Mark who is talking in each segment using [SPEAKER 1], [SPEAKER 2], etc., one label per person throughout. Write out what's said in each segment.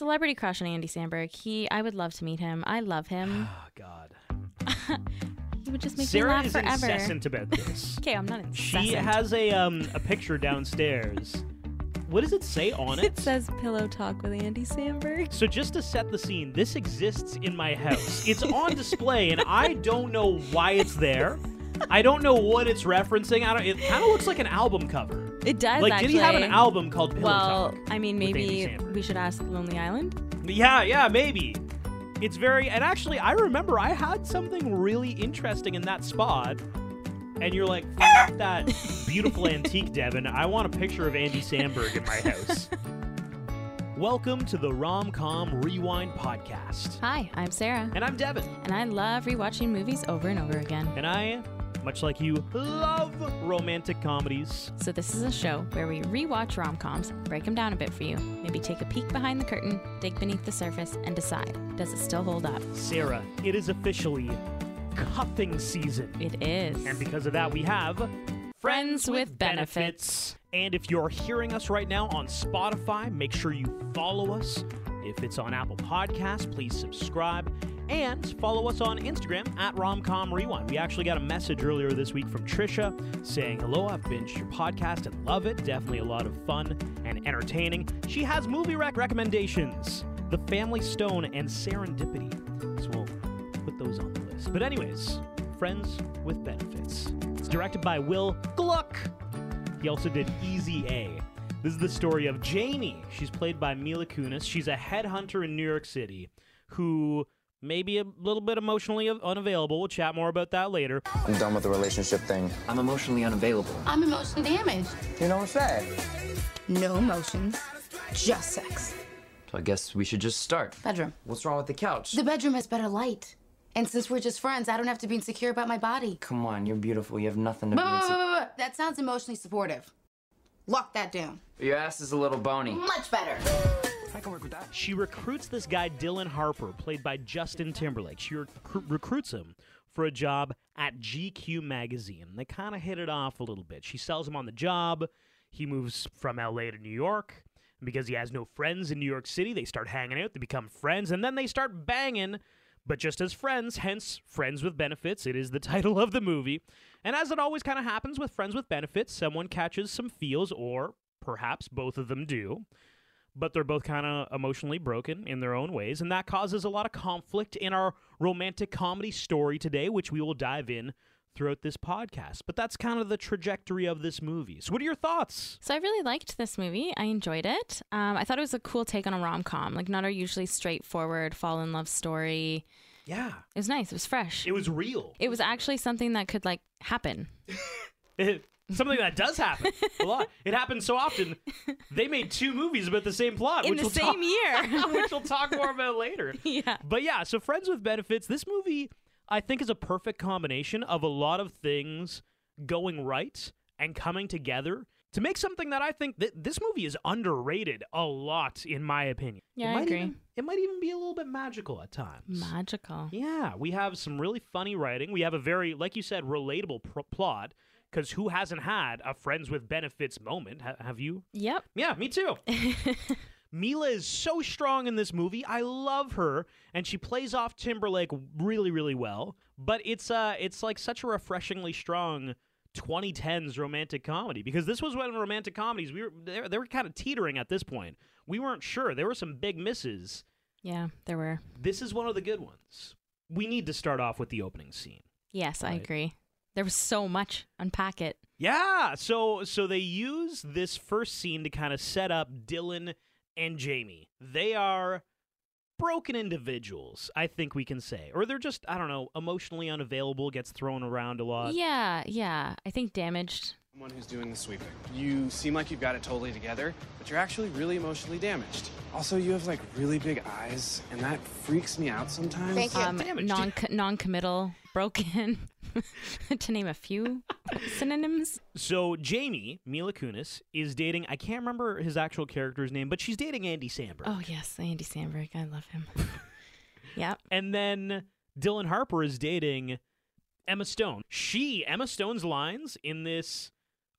[SPEAKER 1] celebrity crush on Andy Samberg. He, I would love to meet him. I love him.
[SPEAKER 2] Oh God.
[SPEAKER 1] He would just make
[SPEAKER 2] Sarah
[SPEAKER 1] me laugh
[SPEAKER 2] is
[SPEAKER 1] forever.
[SPEAKER 2] incessant about this.
[SPEAKER 1] Okay, I'm not incessant.
[SPEAKER 2] she has a um a picture downstairs. What does it say on it?
[SPEAKER 1] It says pillow talk with Andy Samberg.
[SPEAKER 2] So just to set the scene, this exists in my house. It's on display, and I don't know why it's there. I don't know what it's referencing. I don't. It kind of looks like an album cover.
[SPEAKER 1] It does
[SPEAKER 2] Like,
[SPEAKER 1] actually.
[SPEAKER 2] did he have an album called Pillow
[SPEAKER 1] Well,
[SPEAKER 2] Talk?
[SPEAKER 1] I mean, maybe we should ask Lonely Island.
[SPEAKER 2] Yeah, yeah, maybe. It's very, and actually, I remember I had something really interesting in that spot. And you're like, that beautiful antique, Devin. I want a picture of Andy Samberg in my house. Welcome to the Rom-Com Rewind Podcast.
[SPEAKER 1] Hi, I'm Sarah,
[SPEAKER 2] And I'm Devin.
[SPEAKER 1] and I love rewatching movies over and over again.
[SPEAKER 2] And I, much like you, love romantic comedies.
[SPEAKER 1] So this is a show where we rewatch rom-coms, break them down a bit for you, maybe take a peek behind the curtain, dig beneath the surface, and decide does it still hold up?
[SPEAKER 2] Sarah, it is officially cuffing season.
[SPEAKER 1] It is.
[SPEAKER 2] And because of that, we have
[SPEAKER 1] Friends with Benefits.
[SPEAKER 2] And if you're hearing us right now on Spotify, make sure you follow us. If it's on Apple Podcasts, please subscribe. And follow us on Instagram at Romcom Rewind. We actually got a message earlier this week from Trisha saying, Hello, I've binged your podcast and love it. Definitely a lot of fun and entertaining. She has movie rec recommendations The Family Stone and Serendipity. So we'll put those on the list. But, anyways, Friends with Benefits. It's directed by Will Gluck. He also did Easy A. This is the story of Jamie. She's played by Mila Kunis. She's a headhunter in New York City who may be a little bit emotionally unavailable. We'll chat more about that later.
[SPEAKER 3] I'm done with the relationship thing.
[SPEAKER 4] I'm emotionally unavailable.
[SPEAKER 5] I'm emotionally damaged.
[SPEAKER 3] You know what's sad?
[SPEAKER 5] No emotions, just sex.
[SPEAKER 4] So I guess we should just start.
[SPEAKER 5] Bedroom.
[SPEAKER 4] What's wrong with the couch?
[SPEAKER 5] The bedroom has better light. And since we're just friends, I don't have to be insecure about my body.
[SPEAKER 4] Come on, you're beautiful. You have nothing to be insecure.
[SPEAKER 5] wait, wait. That sounds emotionally supportive. Lock that down.
[SPEAKER 4] Your ass is a little bony.
[SPEAKER 5] Much better.
[SPEAKER 2] She recruits this guy, Dylan Harper, played by Justin Timberlake. She recru- recruits him for a job at GQ Magazine. They kind of hit it off a little bit. She sells him on the job. He moves from LA to New York. And because he has no friends in New York City, they start hanging out. They become friends, and then they start banging. But just as friends, hence Friends with Benefits. It is the title of the movie. And as it always kind of happens with Friends with Benefits, someone catches some feels, or perhaps both of them do but they're both kind of emotionally broken in their own ways, and that causes a lot of conflict in our romantic comedy story today, which we will dive in throughout this podcast. But that's kind of the trajectory of this movie. So, what are your thoughts?
[SPEAKER 1] So I really liked this movie. I enjoyed it. Um, I thought it was a cool take on a rom com, like not our usually straightforward fall in love story.
[SPEAKER 2] Yeah,
[SPEAKER 1] It was nice. It was fresh.
[SPEAKER 2] it was real.
[SPEAKER 1] It was actually something that could like happen.
[SPEAKER 2] Something that does happen a lot. It happens so often. They made two movies about the same plot,
[SPEAKER 1] In
[SPEAKER 2] which
[SPEAKER 1] the
[SPEAKER 2] we'll
[SPEAKER 1] same
[SPEAKER 2] talk,
[SPEAKER 1] year.
[SPEAKER 2] which we'll talk more about later.
[SPEAKER 1] yeah.
[SPEAKER 2] But yeah, so Friends with Benefits, this movie I think is a perfect combination of a lot of things going right and coming together to make something that I think that this movie is underrated a lot in my opinion.
[SPEAKER 1] Yeah,
[SPEAKER 2] it
[SPEAKER 1] I
[SPEAKER 2] might
[SPEAKER 1] agree.
[SPEAKER 2] Even, it might even be a little bit magical at times.
[SPEAKER 1] Magical.
[SPEAKER 2] Yeah, we have some really funny writing. We have a very, like you said, relatable pr- plot. Because who hasn't had a friends with benefits moment? Ha- have you?
[SPEAKER 1] Yep.
[SPEAKER 2] Yeah, me too. Mila is so strong in this movie. I love her, and she plays off Timberlake really, really well. But it's uh, it's like such a refreshingly strong 2010s romantic comedy because this was when romantic comedies we were they, were- they were kind of teetering at this point. We weren't sure. There were some big misses.
[SPEAKER 1] Yeah, there were.
[SPEAKER 2] This is one of the good ones. We need to start off with the opening scene.
[SPEAKER 1] Yes, I agree. There was so much. Unpack it.
[SPEAKER 2] Yeah, so so they use this first scene to kind of set up Dylan and Jamie. They are broken individuals, I think we can say. Or they're just, I don't know, emotionally unavailable, gets thrown around a lot.
[SPEAKER 1] yeah, yeah. I think damaged.
[SPEAKER 6] Someone who's doing the sweeping. You seem like you've got it totally together, but you're actually really emotionally damaged. Also, you have like really big eyes, and that freaks me out sometimes.
[SPEAKER 5] Thank you.
[SPEAKER 1] Um, non non-committal, broken, to name a few synonyms.
[SPEAKER 2] So Jamie, Mila Kunis, is dating, I can't remember his actual character's name, but she's dating Andy Samberg.
[SPEAKER 1] Oh yes, Andy Samberg. I love him. yep.
[SPEAKER 2] And then Dylan Harper is dating Emma Stone. She, Emma Stone's lines in this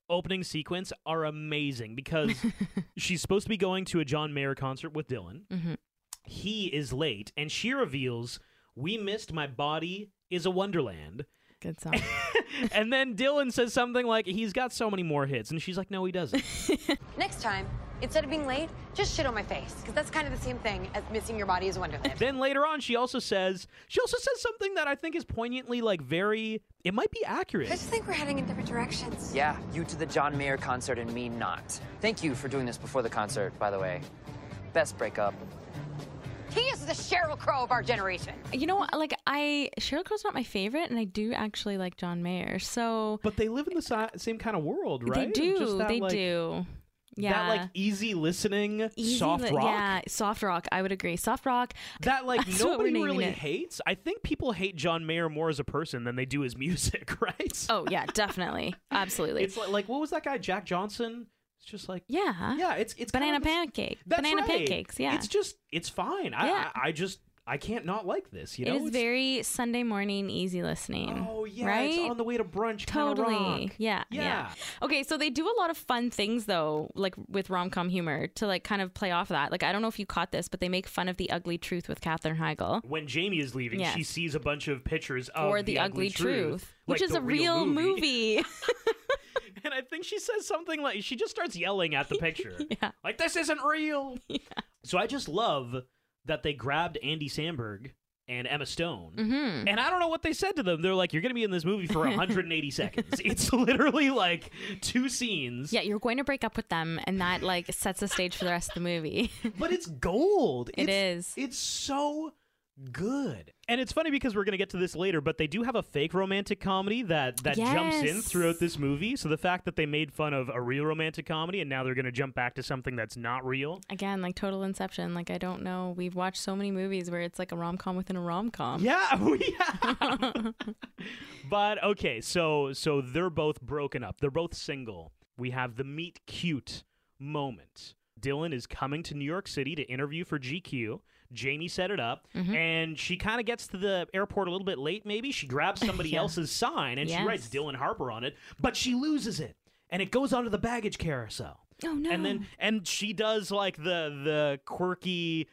[SPEAKER 2] opening sequence are amazing because she's supposed to be going to a John Mayer concert with Dylan.
[SPEAKER 1] Mhm.
[SPEAKER 2] he is late, and she reveals, "We missed my body is a wonderland."
[SPEAKER 1] Good song.
[SPEAKER 2] and then Dylan says something like, "He's got so many more hits," and she's like, "No, he doesn't."
[SPEAKER 7] Next time, instead of being late, just shit on my face. Because that's kind of the same thing as missing your body is a wonderland.
[SPEAKER 2] then later on, she also says, she also says something that I think is poignantly like very. It might be accurate.
[SPEAKER 7] I just think we're heading in different directions.
[SPEAKER 4] Yeah, you to the John Mayer concert and me not. Thank you for doing this before the concert, by the way. Best breakup.
[SPEAKER 7] He is the Sheryl Crow of our generation.
[SPEAKER 1] you know, what? like I Sheryl Crow's not my favorite, and I do actually like John Mayer. So
[SPEAKER 2] But they live in the si- same kind of world, right?
[SPEAKER 1] they
[SPEAKER 2] Just
[SPEAKER 1] do,
[SPEAKER 2] that,
[SPEAKER 1] they
[SPEAKER 2] like-
[SPEAKER 1] do. Yeah,
[SPEAKER 2] That like easy listening,
[SPEAKER 1] Easy
[SPEAKER 2] soft
[SPEAKER 1] li-
[SPEAKER 2] rock.
[SPEAKER 1] Yeah, soft rock. I would agree. Soft rock.
[SPEAKER 2] That like
[SPEAKER 1] That's what we're
[SPEAKER 2] nobody really
[SPEAKER 1] it.
[SPEAKER 2] hates. I think people hate John Mayer more as a person than they do his music, right?
[SPEAKER 1] Oh yeah, definitely, absolutely.
[SPEAKER 2] It's like, like what was that guy Jack Johnson? It's just like
[SPEAKER 1] yeah,
[SPEAKER 2] yeah, it's it's
[SPEAKER 1] banana
[SPEAKER 2] kind of
[SPEAKER 1] pancake, banana
[SPEAKER 2] right.
[SPEAKER 1] pancakes. Yeah,
[SPEAKER 2] it's just it's fine. I,
[SPEAKER 1] Yeah.
[SPEAKER 2] I I just I can't not like this. You know,
[SPEAKER 1] it is
[SPEAKER 2] It's-
[SPEAKER 1] very Sunday morning, easy listening.
[SPEAKER 2] Oh yeah,
[SPEAKER 1] right.
[SPEAKER 2] it's on the way to brunch.
[SPEAKER 1] Totally. Yeah, yeah.
[SPEAKER 2] Yeah.
[SPEAKER 1] Okay, so they do a lot of fun things though, like with rom com humor to like kind of play off of that. Like I don't know if you caught this, but they make fun of the ugly truth with Katherine Heigl.
[SPEAKER 2] When Jamie is leaving,
[SPEAKER 1] Yes.
[SPEAKER 2] she sees a bunch of pictures of
[SPEAKER 1] or the, ugly, truth, which
[SPEAKER 2] like
[SPEAKER 1] is a real movie.
[SPEAKER 2] and I think she says something like she just starts yelling at the picture.
[SPEAKER 1] Yeah.
[SPEAKER 2] Like this isn't real. So I just love that they grabbed Andy Samberg and Emma Stone.
[SPEAKER 1] Mhm.
[SPEAKER 2] And I don't know what they said to them. They're like, You're gonna be in this movie for 180 seconds. It's literally like two scenes.
[SPEAKER 1] yeah, you're going to break up with them, and that like sets the stage for the rest of the movie.
[SPEAKER 2] But it's gold.
[SPEAKER 1] It
[SPEAKER 2] it's,
[SPEAKER 1] is.
[SPEAKER 2] It's so good. And it's funny because we're going to get to this later, but they do have a fake romantic comedy that that jumps in throughout this movie. So the fact that they made fun of a real romantic comedy and now they're going to jump back to something that's not real.
[SPEAKER 1] Again, like total inception. Like I don't know. We've watched so many movies where it's like a rom com within a rom com.
[SPEAKER 2] Yeah, oh, we have. but okay, so so they're both broken up. They're both single. We have the meet cute moment. Dylan is coming to New York City to interview for GQ. Jamie set it up,
[SPEAKER 1] Mm-hmm.
[SPEAKER 2] and she kind of gets to the airport a little bit late. Maybe she grabs somebody
[SPEAKER 1] Yeah.
[SPEAKER 2] else's sign and she writes Dylan Harper on it, but she loses it, and it goes onto the baggage carousel.
[SPEAKER 1] Oh no.
[SPEAKER 2] And then and she does like the the quirky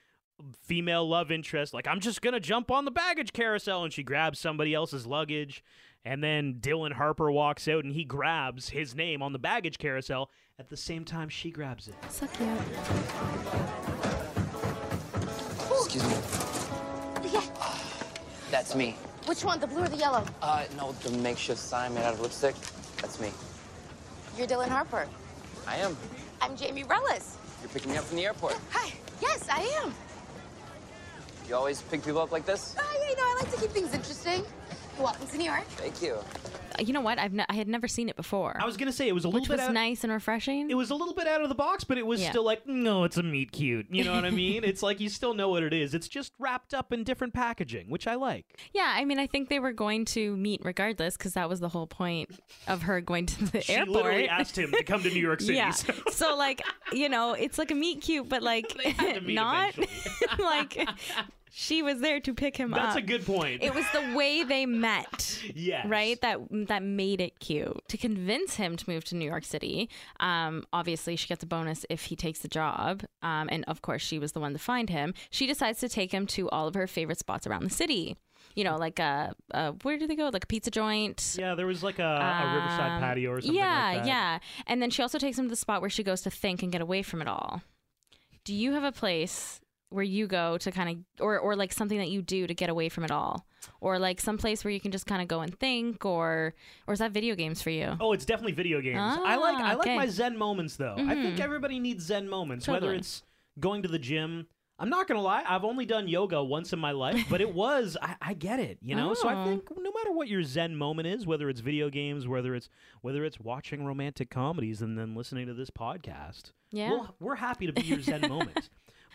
[SPEAKER 2] female love interest like I'm just going to jump on the baggage carousel and she grabs somebody else's luggage and then Dylan Harper walks out and he grabs his name on the baggage carousel at the same time she grabs it.
[SPEAKER 1] so cute.
[SPEAKER 4] Excuse me.
[SPEAKER 5] Yeah.
[SPEAKER 4] That's me.
[SPEAKER 5] Which one, the blue or the yellow?
[SPEAKER 4] Uh, no, the makeshift sign made out of lipstick. That's me.
[SPEAKER 5] You're Dylan Harper.
[SPEAKER 4] I am.
[SPEAKER 5] I'm Jamie Rellis.
[SPEAKER 4] You're picking me up from the airport.
[SPEAKER 5] Hi. Yes, I am.
[SPEAKER 4] You always pick people up like this?
[SPEAKER 5] Oh, yeah, you know, I like to keep things interesting. Welcome to New York.
[SPEAKER 4] Thank you.
[SPEAKER 1] Uh, You know what? I've ne- I had never seen it before,
[SPEAKER 2] I was going to say it was a little
[SPEAKER 1] which
[SPEAKER 2] bit
[SPEAKER 1] was
[SPEAKER 2] out,
[SPEAKER 1] nice and refreshing.
[SPEAKER 2] It was a little bit out of the box, but it was
[SPEAKER 1] Yeah.
[SPEAKER 2] still like, no, it's a meet cute. You know what I mean? it's like you still know what it is. It's just wrapped up in different packaging, which I like.
[SPEAKER 1] yeah, I mean, I think they were going to meet regardless because that was the whole point of her going to the airport.
[SPEAKER 2] She
[SPEAKER 1] airport.
[SPEAKER 2] literally asked him to come to New York City.
[SPEAKER 1] yeah.
[SPEAKER 2] so-
[SPEAKER 1] So like, you know, it's like a meet cute, but like
[SPEAKER 2] They had to meet
[SPEAKER 1] not like she was there to pick him
[SPEAKER 2] That's
[SPEAKER 1] up.
[SPEAKER 2] That's a good point.
[SPEAKER 1] It was the way they met.
[SPEAKER 2] Yes.
[SPEAKER 1] Right? That that made it cute. To convince him to move to New York City, um, obviously she gets a bonus if he takes the job. Um, and of course she was the one to find him. She decides to take him to all of her favorite spots around the city. You know, like uh, uh where do they go? Like a pizza joint.
[SPEAKER 2] Yeah, there was like a, a riverside
[SPEAKER 1] Um,
[SPEAKER 2] patio or something
[SPEAKER 1] yeah,
[SPEAKER 2] like that.
[SPEAKER 1] yeah. And then she also takes him to the spot where she goes to think and get away from it all. Do you have a place where you go to kind of, or or like something that you do to get away from it all, or like some place where you can just kind of go and think, or or is that video games for you?
[SPEAKER 2] Oh, it's definitely video games. I like I
[SPEAKER 1] Ah,
[SPEAKER 2] like
[SPEAKER 1] okay.
[SPEAKER 2] my zen moments though. I think
[SPEAKER 1] Mhm.
[SPEAKER 2] everybody needs zen moments, whether it's going to the gym. I'm not gonna lie, I've only done yoga once in my life, but it was I, I get it, you know. So I
[SPEAKER 1] Oh.
[SPEAKER 2] think no matter what your zen moment is, whether it's video games, whether it's whether it's watching romantic comedies and then listening to this podcast,
[SPEAKER 1] Yeah.
[SPEAKER 2] we'll, we're happy to be your zen moment.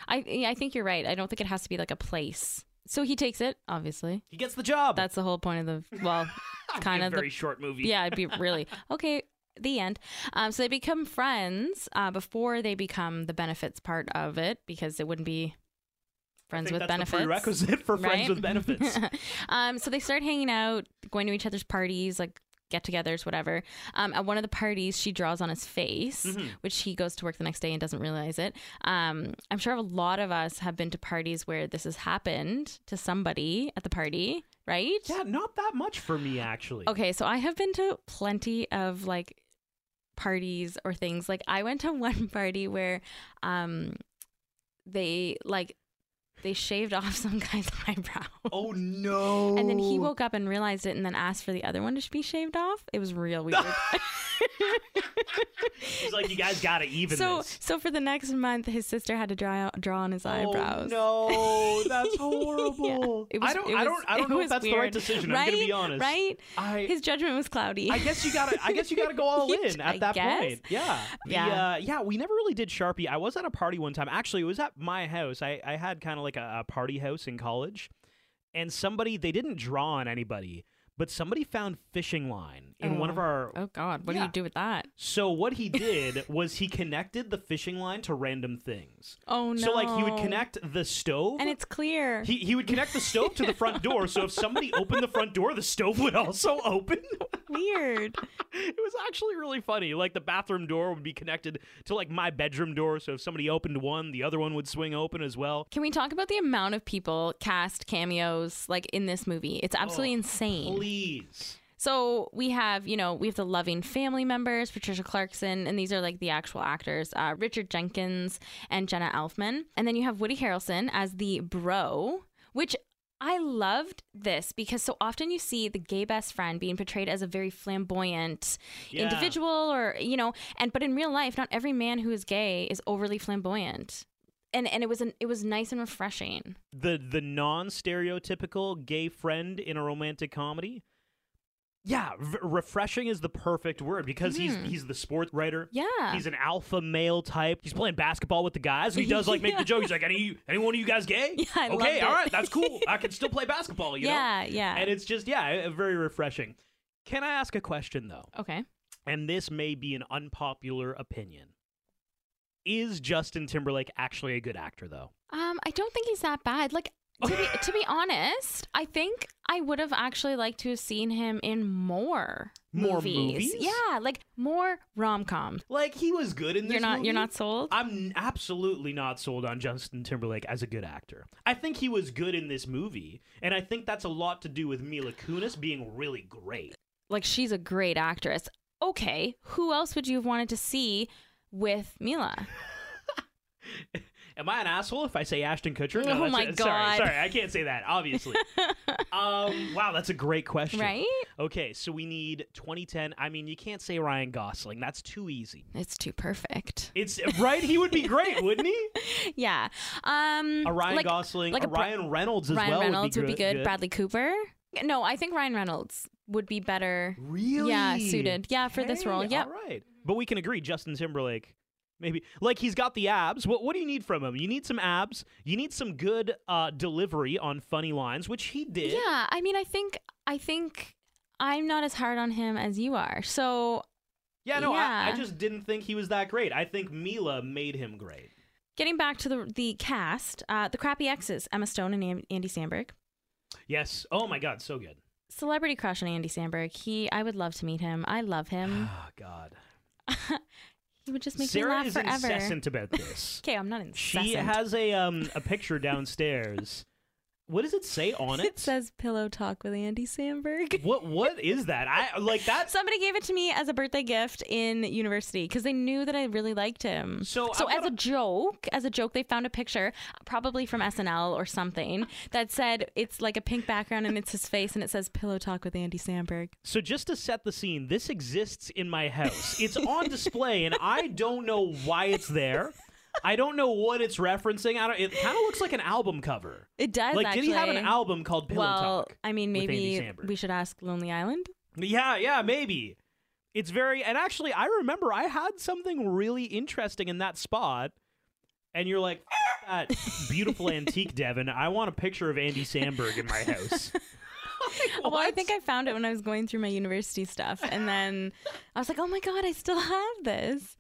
[SPEAKER 1] I yeah, I think you're right. I don't think it has to be like a place. So he takes it, obviously.
[SPEAKER 2] He gets the job.
[SPEAKER 1] That's the whole point of the well, kind
[SPEAKER 2] a
[SPEAKER 1] of
[SPEAKER 2] very
[SPEAKER 1] the
[SPEAKER 2] short movie.
[SPEAKER 1] Yeah, it'd be really okay. The end. Um, so they become friends uh, before they become the benefits part of it because it wouldn't be
[SPEAKER 2] I
[SPEAKER 1] friends
[SPEAKER 2] think
[SPEAKER 1] with
[SPEAKER 2] that's
[SPEAKER 1] benefits.
[SPEAKER 2] prerequisite for friends
[SPEAKER 1] right?
[SPEAKER 2] with benefits.
[SPEAKER 1] um, so they start hanging out, going to each other's parties, like get-togethers, whatever. Um, at one of the parties, she draws on his face,
[SPEAKER 2] Mm-hmm.
[SPEAKER 1] which he goes to work the next day and doesn't realize it. Um, I'm sure a lot of us have been to parties where this has happened to somebody at the party, right?
[SPEAKER 2] Yeah, not that much for me actually.
[SPEAKER 1] Okay, so I have been to plenty of like parties or things. Like I went to one party where um they like they shaved off some guy's eyebrow.
[SPEAKER 2] Oh no!
[SPEAKER 1] And then he woke up and realized it and then asked for the other one to be shaved off. It was real weird.
[SPEAKER 2] He's like, you guys gotta even
[SPEAKER 1] so
[SPEAKER 2] this.
[SPEAKER 1] so for the next month his sister had to draw draw on his eyebrows.
[SPEAKER 2] Oh no, that's
[SPEAKER 1] Yeah.
[SPEAKER 2] horrible.
[SPEAKER 1] It was-
[SPEAKER 2] I don't,
[SPEAKER 1] it
[SPEAKER 2] I don't, I don't know if
[SPEAKER 1] was
[SPEAKER 2] that's the right decision.
[SPEAKER 1] Right?
[SPEAKER 2] I'm gonna be honest.
[SPEAKER 1] Right?
[SPEAKER 2] I,
[SPEAKER 1] His judgment was cloudy.
[SPEAKER 2] I guess you gotta. I guess you gotta go all in at that
[SPEAKER 1] guess.
[SPEAKER 2] point. Yeah. The,
[SPEAKER 1] Yeah.
[SPEAKER 2] Uh, yeah. We never really did Sharpie. I was at a party one time. Actually, it was at my house. I, I had kind of like a, a party house in college, and somebody they didn't draw on anybody, but somebody found fishing line in one of
[SPEAKER 1] Oh.
[SPEAKER 2] our.
[SPEAKER 1] Oh God, what do you do with that?
[SPEAKER 2] So what he did was he connected the fishing line to random things.
[SPEAKER 1] Oh no!
[SPEAKER 2] So like he would connect the stove
[SPEAKER 1] and it's clear.
[SPEAKER 2] He, he would connect the stove to the front door, so if somebody opened the front door, the stove would also open.
[SPEAKER 1] Weird.
[SPEAKER 2] it was actually really funny. Like the bathroom door would be connected to like my bedroom door, so if somebody opened one, the other one would swing open as well.
[SPEAKER 1] Can we talk about the amount of people cast cameos like in this movie? It's absolutely
[SPEAKER 2] Oh,
[SPEAKER 1] insane.
[SPEAKER 2] Please.
[SPEAKER 1] So we have, you know, we have the loving family members, Patricia Clarkson, and these are like the actual actors, uh, Richard Jenkins and Jenna Elfman. And then you have Woody Harrelson as the bro, which I loved this because so often you see the gay best friend being portrayed as a very flamboyant
[SPEAKER 2] Yeah.
[SPEAKER 1] individual or, you know, and but in real life, not every man who is gay is overly flamboyant. And and it was an it was nice and refreshing.
[SPEAKER 2] The the non stereotypical gay friend in a romantic comedy. Yeah, v- refreshing is the perfect word because he's he's the sports writer.
[SPEAKER 1] Mm-hmm. Yeah.
[SPEAKER 2] He's an alpha male type. He's playing basketball with the guys, he does like make the joke. He's like, "Any any one of you guys gay?
[SPEAKER 1] Yeah, I
[SPEAKER 2] okay, all right, that's cool. I can still play basketball. You know?
[SPEAKER 1] yeah, yeah.
[SPEAKER 2] And it's just yeah, very refreshing. Can I ask a question though?
[SPEAKER 1] okay.
[SPEAKER 2] And this may be an unpopular opinion. Is Justin Timberlake actually a good actor though?
[SPEAKER 1] Um, I don't think he's that bad. Like to be to be honest, I think I would have actually liked to have seen him in more
[SPEAKER 2] More
[SPEAKER 1] movies.
[SPEAKER 2] movies?
[SPEAKER 1] Yeah, like more rom com.
[SPEAKER 2] Like he was good in this
[SPEAKER 1] You're not
[SPEAKER 2] movie.
[SPEAKER 1] you're not sold.
[SPEAKER 2] I'm absolutely not sold on Justin Timberlake as a good actor. I think he was good in this movie, and I think that's a lot to do with Mila Kunis being really great.
[SPEAKER 1] like she's a great actress. Okay, who else would you have wanted to see with Mila?
[SPEAKER 2] Am I an asshole if I say Ashton Kutcher?
[SPEAKER 1] Oh
[SPEAKER 2] that's
[SPEAKER 1] my
[SPEAKER 2] it. Sorry,
[SPEAKER 1] God.
[SPEAKER 2] sorry, I can't say that. Obviously. um, wow, that's a great question.
[SPEAKER 1] Right?
[SPEAKER 2] Okay, so we need 2010. I mean, you can't say Ryan Gosling. That's too easy.
[SPEAKER 1] It's too perfect.
[SPEAKER 2] It's right. He would be great, wouldn't he?
[SPEAKER 1] Yeah. Um
[SPEAKER 2] A Ryan
[SPEAKER 1] like-
[SPEAKER 2] Gosling,
[SPEAKER 1] like
[SPEAKER 2] a, Ryan Reynolds as
[SPEAKER 1] Ryan
[SPEAKER 2] well
[SPEAKER 1] Reynolds
[SPEAKER 2] would be,
[SPEAKER 1] good. Bradley Cooper? No, I think Ryan Reynolds would be better.
[SPEAKER 2] Really?
[SPEAKER 1] Yeah, suited. Yeah, for this role. Yep.
[SPEAKER 2] All right. But we can agree Justin Timberlake maybe like he's got the abs. What what do you need from him? You need some abs. You need some good uh delivery on funny lines, which he did.
[SPEAKER 1] Yeah, I mean, I think I think I'm not as hard on him as you are. So
[SPEAKER 2] Yeah, no, I, I just didn't think he was that great. I think Mila made him great.
[SPEAKER 1] getting back to the the cast, uh, the crappy exes, Emma Stone and An- Andy Samberg.
[SPEAKER 2] Yes. Oh my god, so good.
[SPEAKER 1] Celebrity crush on Andy Samberg. He, I would love to meet him. I love him.
[SPEAKER 2] Oh god.
[SPEAKER 1] He would just make
[SPEAKER 2] Sarah
[SPEAKER 1] me laugh
[SPEAKER 2] is
[SPEAKER 1] forever.
[SPEAKER 2] incessant about this.
[SPEAKER 1] Okay, I'm not incessant.
[SPEAKER 2] she has a um a picture downstairs. What does it say on it?
[SPEAKER 1] It says pillow talk with Andy Samberg.
[SPEAKER 2] what what is that? I like that
[SPEAKER 1] Somebody gave it to me as a birthday gift in university because they knew that I really liked him.
[SPEAKER 2] So
[SPEAKER 1] so as a
[SPEAKER 2] wanna-
[SPEAKER 1] joke, as a joke, they found a picture, probably from SNL or something, that said it's like a pink background and it's his face and it says "Pillow Talk with Andy Samberg."
[SPEAKER 2] So just to set the scene, this exists in my house. It's on display, and I don't know why it's there. I don't know what it's referencing. I don't, it kind of looks like an album cover.
[SPEAKER 1] It does.
[SPEAKER 2] like,
[SPEAKER 1] actually.
[SPEAKER 2] did he have an album called Pillow
[SPEAKER 1] Well,
[SPEAKER 2] Talk?
[SPEAKER 1] I mean, maybe we should ask Lonely Island.
[SPEAKER 2] Yeah, yeah, maybe. It's very, and actually, I remember I had something really interesting in that spot. And you're like, that beautiful antique, Devin. I want a picture of Andy Samberg in my house.
[SPEAKER 1] Well, I think I found it when I was going through my university stuff. And then I was like, oh my God, I still have this.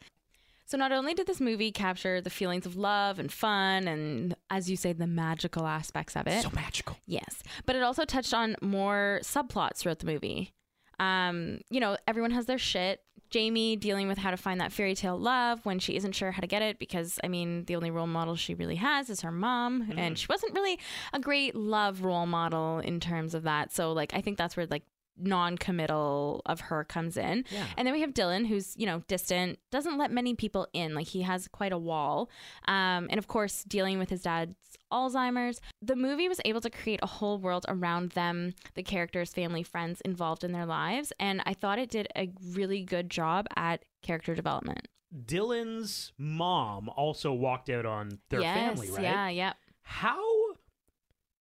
[SPEAKER 1] So, not only did this movie capture the feelings of love and fun, and as you say, the magical aspects of it,
[SPEAKER 2] so magical.
[SPEAKER 1] yes, but it also touched on more subplots throughout the movie. Um, you know, everyone has their shit. Jamie dealing with how to find that fairy tale love when she isn't sure how to get it because I mean the only role model she really has is her mom and she wasn't really a great love role model in terms of that. So like I think that's where like non-committal of her comes in.
[SPEAKER 2] Yeah.
[SPEAKER 1] And then we have Dylan who's, you know, distant, doesn't let many people in. Like he has quite a wall. Um, and of course dealing with his dad's Alzheimer's. The movie was able to create a whole world around them, the characters, family, friends involved in their lives, and I thought it did a really good job at character development.
[SPEAKER 2] Dylan's mom also walked out on their
[SPEAKER 1] yes,
[SPEAKER 2] family, right?
[SPEAKER 1] Yeah, yeah.
[SPEAKER 2] How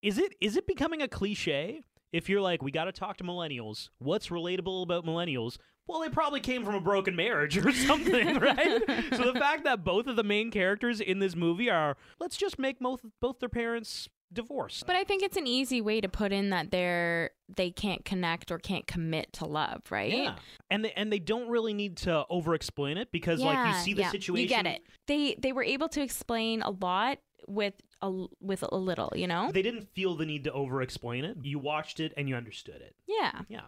[SPEAKER 2] is it is it becoming a cliche if you're like we got to talk to millennials? What's relatable about millennials? Well, they probably came from a broken marriage or something, right? so the fact that both of the main characters in this movie are let's just make both both their parents divorce.
[SPEAKER 1] But I think it's an easy way to put in that they're they can't connect or can't commit to love, right?
[SPEAKER 2] yeah. And they and they don't really need to over explain it because like you see the
[SPEAKER 1] yeah,
[SPEAKER 2] situation
[SPEAKER 1] You get it. They they were able to explain a lot with a with a little, you know?
[SPEAKER 2] They didn't feel the need to over explain it. You watched it and you understood it.
[SPEAKER 1] yeah.
[SPEAKER 2] Yeah.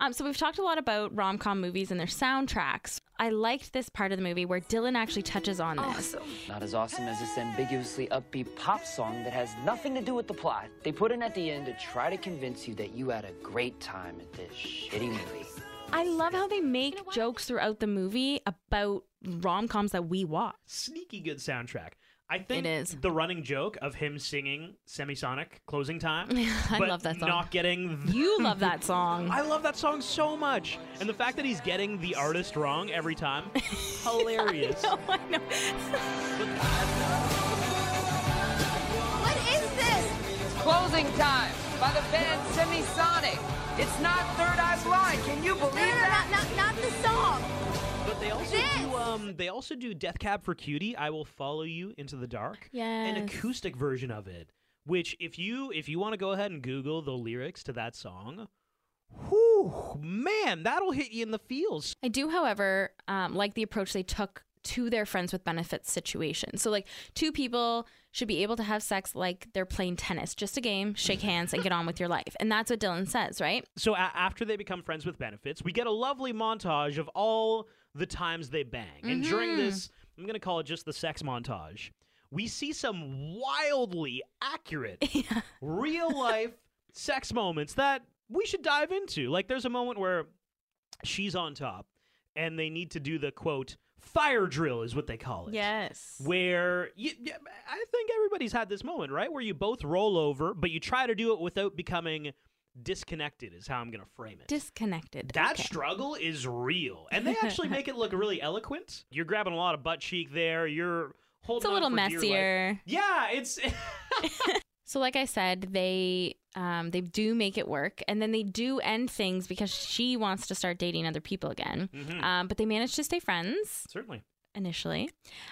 [SPEAKER 1] Um, so we've talked a lot about rom com movies and their soundtracks. I liked this part of the movie where Dylan actually touches on this.
[SPEAKER 4] Not as awesome as this ambiguously upbeat pop song that has nothing to do with the plot. They put in at the end to try to convince you that you had a great time at this shitty movie.
[SPEAKER 1] I love how they make jokes throughout the movie about rom coms that we watch.
[SPEAKER 2] Sneaky good soundtrack. I think
[SPEAKER 1] It is.
[SPEAKER 2] the running joke of him singing Semisonic closing time.
[SPEAKER 1] I
[SPEAKER 2] but
[SPEAKER 1] love that song.
[SPEAKER 2] Not getting
[SPEAKER 1] You love that song.
[SPEAKER 2] I love that song so much. And the fact that he's getting the artist wrong every time, hilarious.
[SPEAKER 1] Oh, I know.
[SPEAKER 7] What is this?
[SPEAKER 4] Closing time by the band Semisonic. It's not Third Eye Blind. Can you believe
[SPEAKER 7] No, no, no,
[SPEAKER 4] that?
[SPEAKER 7] not, not, not the song.
[SPEAKER 2] But they also
[SPEAKER 7] This!
[SPEAKER 2] do um they also do Death Cab for Cutie, I Will Follow You into the Dark. Yeah.
[SPEAKER 1] An
[SPEAKER 2] acoustic version of it. Which if you if you want to go ahead and Google the lyrics to that song, whew, man, that'll hit you in the feels.
[SPEAKER 1] I do, however, um, like the approach they took to their friends with benefits situation. So, like, two people should be able to have sex like they're playing tennis, just a game, shake hands, and get on with your life. And that's what Dylan says, right?
[SPEAKER 2] So a- after they become friends with benefits, we get a lovely montage of all the times they bang. And during mm-hmm. this, I'm going to call it just the sex montage. We see some wildly accurate real life sex moments that we should dive into. Like there's a moment where she's on top and they need to do the quote fire drill is what they call it
[SPEAKER 1] Yes.
[SPEAKER 2] where you, I think everybody's had this moment, right? Where you both roll over, but you try to do it without becoming disconnected, is how I'm going to frame it.
[SPEAKER 1] Disconnected.
[SPEAKER 2] that
[SPEAKER 1] Okay.
[SPEAKER 2] struggle is real. And they actually make it look really eloquent. You're grabbing a lot of butt cheek there. You're holding
[SPEAKER 1] It's a little
[SPEAKER 2] for dear life.
[SPEAKER 1] messier.
[SPEAKER 2] Yeah, it's.
[SPEAKER 1] So, like I said, they um, they do make it work, and then they do end things because she wants to start dating other people again.
[SPEAKER 2] Mhm.
[SPEAKER 1] Um, but they manage to stay friends.
[SPEAKER 2] Certainly.
[SPEAKER 1] initially,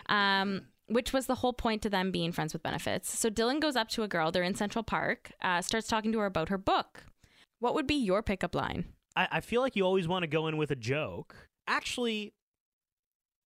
[SPEAKER 1] um, which was the whole point to them being friends with benefits. So Dylan goes up to a girl, they're in Central Park, uh, starts talking to her about her book. What would be your pickup line?
[SPEAKER 2] I, I feel like you always want to go in with a joke. Actually,